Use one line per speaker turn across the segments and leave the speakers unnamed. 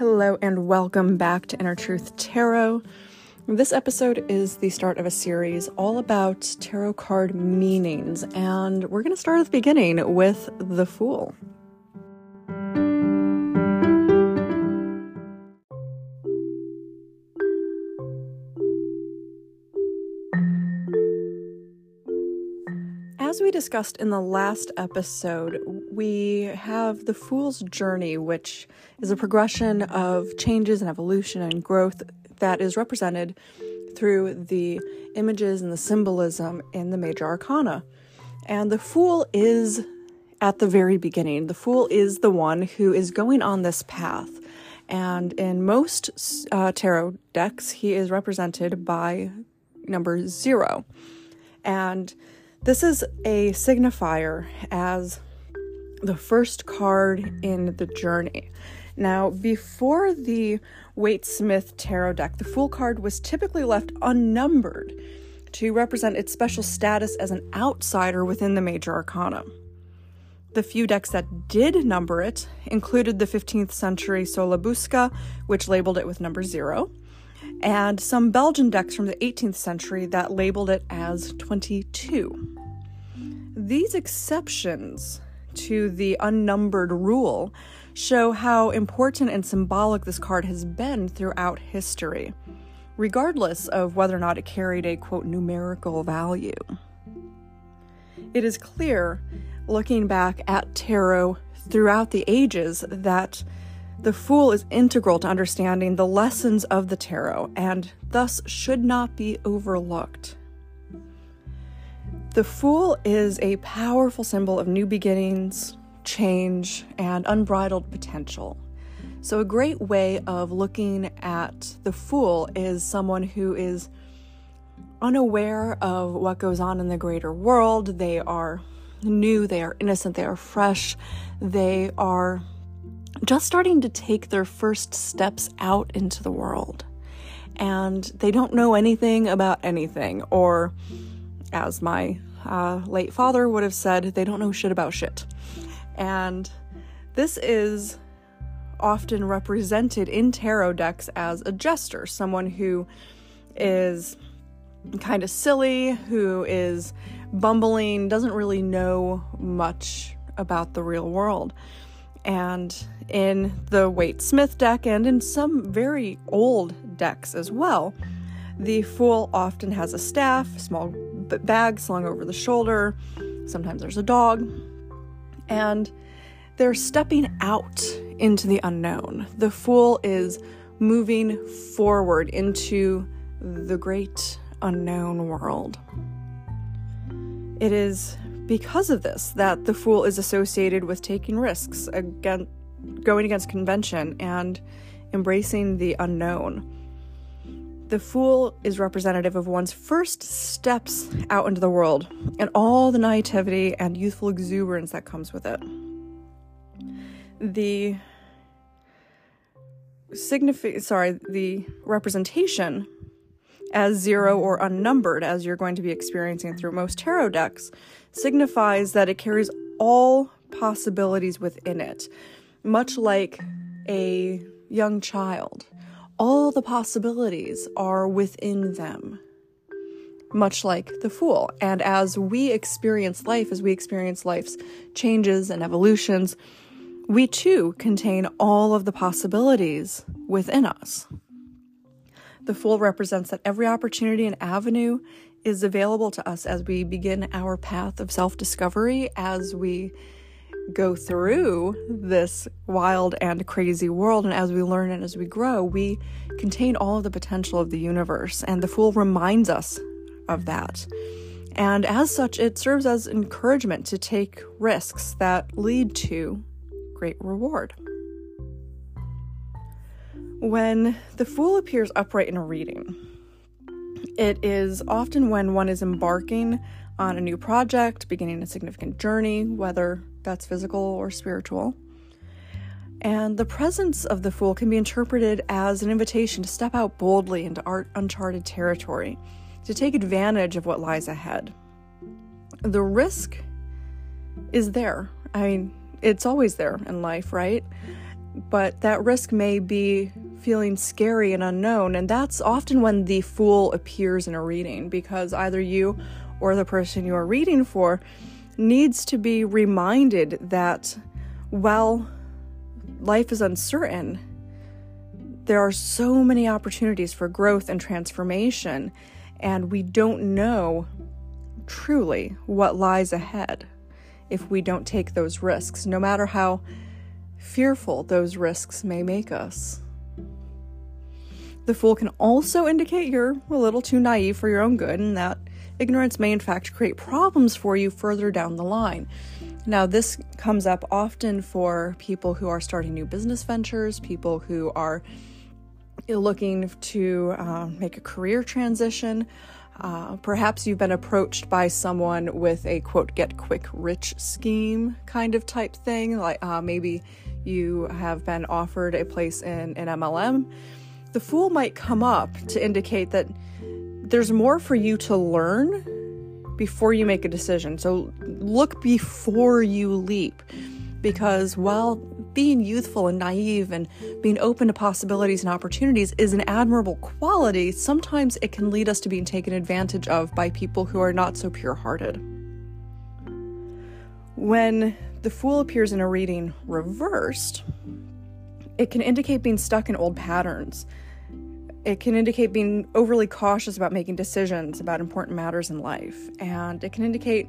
Hello, and welcome back to Inner Truth Tarot. This episode is the start of a series all about tarot card meanings, and we're going to start at the beginning with the Fool. As we discussed in the last episode, we have the Fool's Journey, which is a progression of changes and evolution and growth that is represented through the images and the symbolism in the major arcana. And the Fool is at the very beginning. The Fool is the one who is going on this path. And in most uh, tarot decks, he is represented by number zero. And this is a signifier as the first card in the journey. Now, before the Waite Smith tarot deck, the Fool card was typically left unnumbered to represent its special status as an outsider within the major arcana. The few decks that did number it included the 15th century Sola Busca, which labeled it with number zero, and some Belgian decks from the 18th century that labeled it as 22. These exceptions to the unnumbered rule show how important and symbolic this card has been throughout history, regardless of whether or not it carried a quote numerical value. It is clear, looking back at tarot throughout the ages, that the Fool is integral to understanding the lessons of the tarot and thus should not be overlooked. The Fool is a powerful symbol of new beginnings, change, and unbridled potential. So, a great way of looking at the Fool is someone who is unaware of what goes on in the greater world. They are new, they are innocent, they are fresh, they are just starting to take their first steps out into the world. And they don't know anything about anything, or as my uh, late father would have said, they don't know shit about shit. And this is often represented in tarot decks as a jester, someone who is kind of silly, who is bumbling, doesn't really know much about the real world. And in the Waite Smith deck and in some very old decks as well, the Fool often has a staff, small bag slung over the shoulder. Sometimes there's a dog. And they're stepping out into the unknown. The Fool is moving forward into the great unknown world. It is because of this that the Fool is associated with taking risks, again, going against convention, and embracing the unknown. The Fool is representative of one's first steps out into the world and all the naivety and youthful exuberance that comes with it. The signify sorry, the representation as zero or unnumbered as you're going to be experiencing through most tarot decks signifies that it carries all possibilities within it, much like a young child all the possibilities are within them, much like the Fool. And as we experience life, as we experience life's changes and evolutions, we too contain all of the possibilities within us. The Fool represents that every opportunity and avenue is available to us as we begin our path of self discovery, as we go through this wild and crazy world, and as we learn and as we grow, we contain all of the potential of the universe, and the Fool reminds us of that. And as such, it serves as encouragement to take risks that lead to great reward. When the Fool appears upright in a reading, it is often when one is embarking on a new project, beginning a significant journey, whether that's physical or spiritual. And the presence of the Fool can be interpreted as an invitation to step out boldly into art uncharted territory, to take advantage of what lies ahead. The risk is there. I mean, it's always there in life, right? But that risk may be feeling scary and unknown. And that's often when the fool appears in a reading because either you or the person you are reading for needs to be reminded that while life is uncertain, there are so many opportunities for growth and transformation, and we don't know truly what lies ahead if we don't take those risks, no matter how fearful those risks may make us. The Fool can also indicate you're a little too naive for your own good and that ignorance may in fact create problems for you further down the line. Now, this comes up often for people who are starting new business ventures, people who are looking to uh, make a career transition. Uh, perhaps you've been approached by someone with a quote, get quick rich scheme kind of type thing. Like uh, maybe you have been offered a place in an MLM. The fool might come up to indicate that there's more for you to learn before you make a decision. So look before you leap. Because while being youthful and naive and being open to possibilities and opportunities is an admirable quality, sometimes it can lead us to being taken advantage of by people who are not so pure hearted. When the Fool appears in a reading reversed, it can indicate being stuck in old patterns it can indicate being overly cautious about making decisions about important matters in life. And it can indicate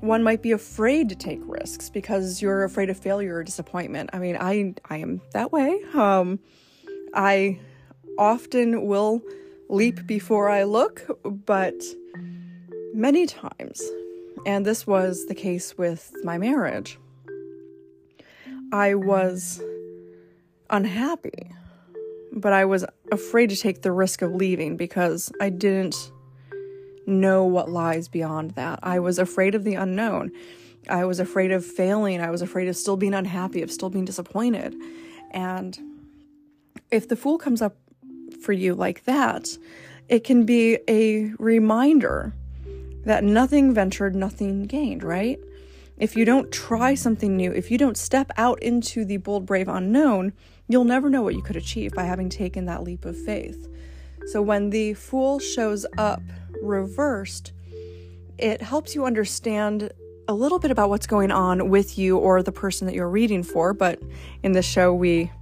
one might be afraid to take risks because you're afraid of failure or disappointment. I mean, I I am that way. Um, I often will leap before I look, but many times, and this was the case with my marriage, I was unhappy but I was afraid to take the risk of leaving because I didn't know what lies beyond that. I was afraid of the unknown. I was afraid of failing. I was afraid of still being unhappy, of still being disappointed. And if the fool comes up for you like that, it can be a reminder that nothing ventured, nothing gained, right? If you don't try something new, if you don't step out into the bold, brave unknown, You'll never know what you could achieve by having taken that leap of faith. So when the fool shows up reversed, it helps you understand a little bit about what's going on with you or the person that you're reading for. But in this show, we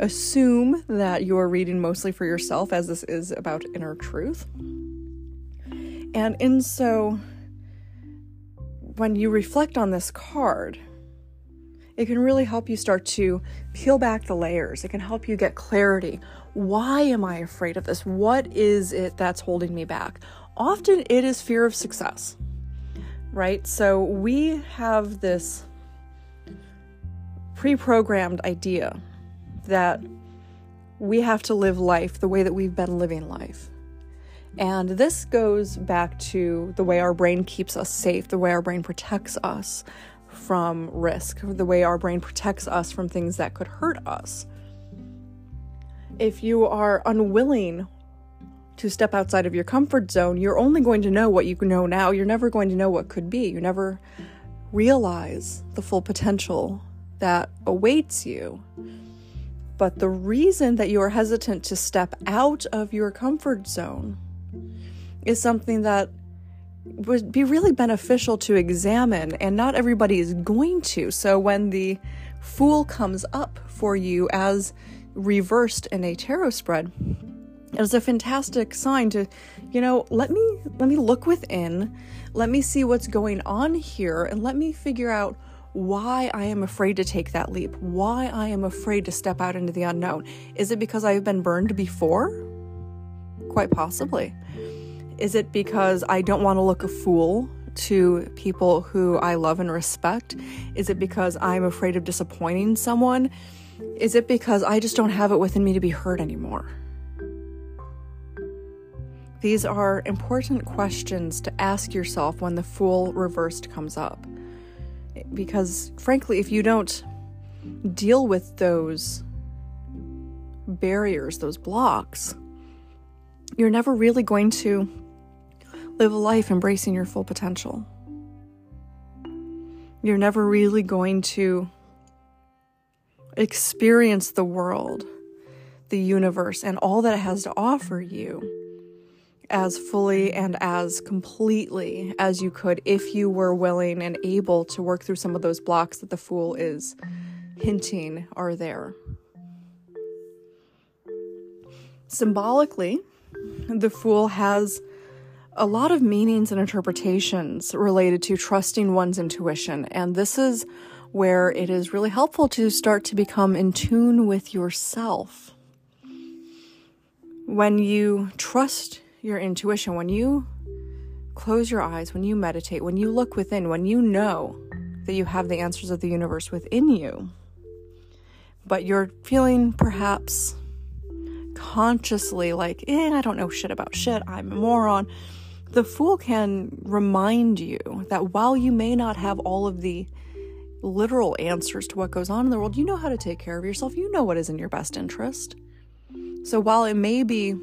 assume that you're reading mostly for yourself, as this is about inner truth. And in so, when you reflect on this card, it can really help you start to peel back the layers. It can help you get clarity. Why am I afraid of this? What is it that's holding me back? Often it is fear of success, right? So we have this pre programmed idea that we have to live life the way that we've been living life. And this goes back to the way our brain keeps us safe, the way our brain protects us, from risk, the way our brain protects us from things that could hurt us. If you are unwilling to step outside of your comfort zone, you're only going to know what you know now. You're never going to know what could be. You never realize the full potential that awaits you. But the reason that you are hesitant to step out of your comfort zone is something that would be really beneficial to examine, and not everybody is going to. So when the Fool comes up for you as reversed in a tarot spread, it is a fantastic sign to, you know, let me let me look within, let me see what's going on here, and let me figure out why I am afraid to take that leap, why I am afraid to step out into the unknown. Is it because I have been burned before? Quite possibly. Is it because I don't want to look a fool to people who I love and respect? Is it because I'm afraid of disappointing someone? Is it because I just don't have it within me to be hurt anymore? These are important questions to ask yourself when the fool reversed comes up. Because, frankly, if you don't deal with those barriers, those blocks, you're never really going to live a life embracing your full potential. You're never really going to experience the world, the universe, and all that it has to offer you as fully and as completely as you could if you were willing and able to work through some of those blocks that the Fool is hinting are there. Symbolically, the Fool has a lot of meanings and interpretations related to trusting one's intuition, and this is where it is really helpful to start to become in tune with yourself. When you trust your intuition, when you close your eyes, when you meditate, when you look within, when you know that you have the answers of the universe within you, but you're feeling perhaps consciously like, eh, I don't know shit about shit, I'm a moron. The fool can remind you that while you may not have all of the literal answers to what goes on in the world. You know how to take care of yourself, you know what is in your best interest. So while it may be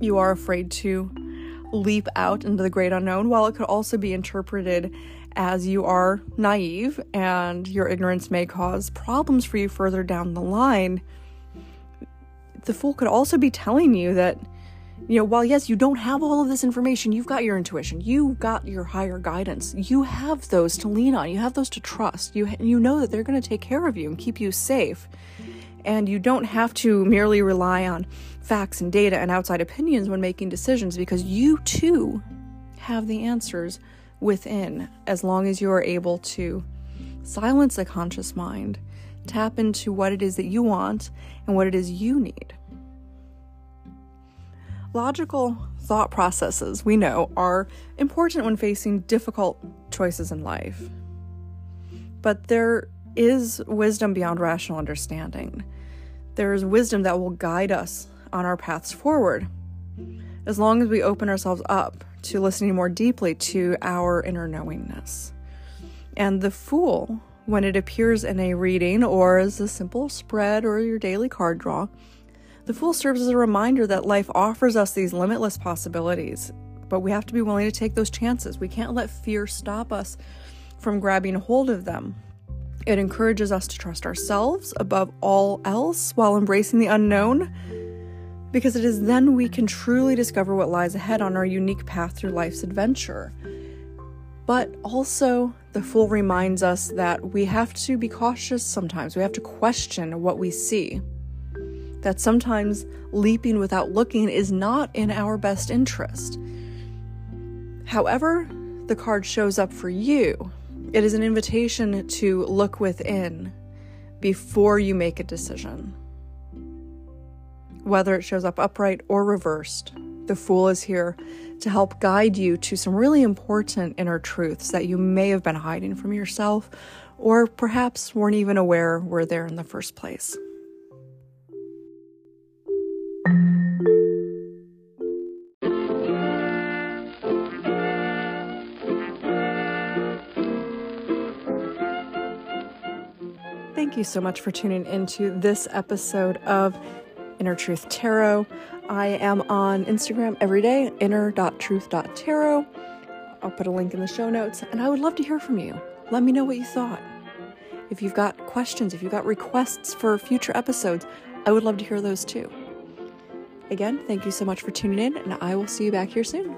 you are afraid to leap out into the great unknown, while it could also be interpreted as you are naive and your ignorance may cause problems for you further down the line, the fool could also be telling you that you know, while yes, you don't have all of this information, you've got your intuition, you've got your higher guidance. You have those to lean on, you have those to trust. You you know that they're going to take care of you and keep you safe. And you don't have to merely rely on facts and data and outside opinions when making decisions because you too have the answers within as long as you are able to silence the conscious mind, tap into what it is that you want and what it is you need. Logical thought processes, we know, are important when facing difficult choices in life. But there is wisdom beyond rational understanding. There is wisdom that will guide us on our paths forward as long as we open ourselves up to listening more deeply to our inner knowingness. And the fool, when it appears in a reading or as a simple spread or your daily card draw, the Fool serves as a reminder that life offers us these limitless possibilities, but we have to be willing to take those chances. We can't let fear stop us from grabbing hold of them. It encourages us to trust ourselves above all else while embracing the unknown, because it is then we can truly discover what lies ahead on our unique path through life's adventure. But also, the Fool reminds us that we have to be cautious sometimes. We have to question what we see that sometimes leaping without looking is not in our best interest. However, the card shows up for you. It is an invitation to look within before you make a decision. Whether it shows up upright or reversed, the Fool is here to help guide you to some really important inner truths that you may have been hiding from yourself or perhaps weren't even aware were there in the first place. Thank you so much for tuning into this episode of Inner Truth Tarot. I am on Instagram every day, inner.truth.tarot. I'll put a link in the show notes, and I would love to hear from you. Let me know what you thought. If you've got questions, if you've got requests for future episodes, I would love to hear those too. Again, thank you so much for tuning in, and I will see you back here soon.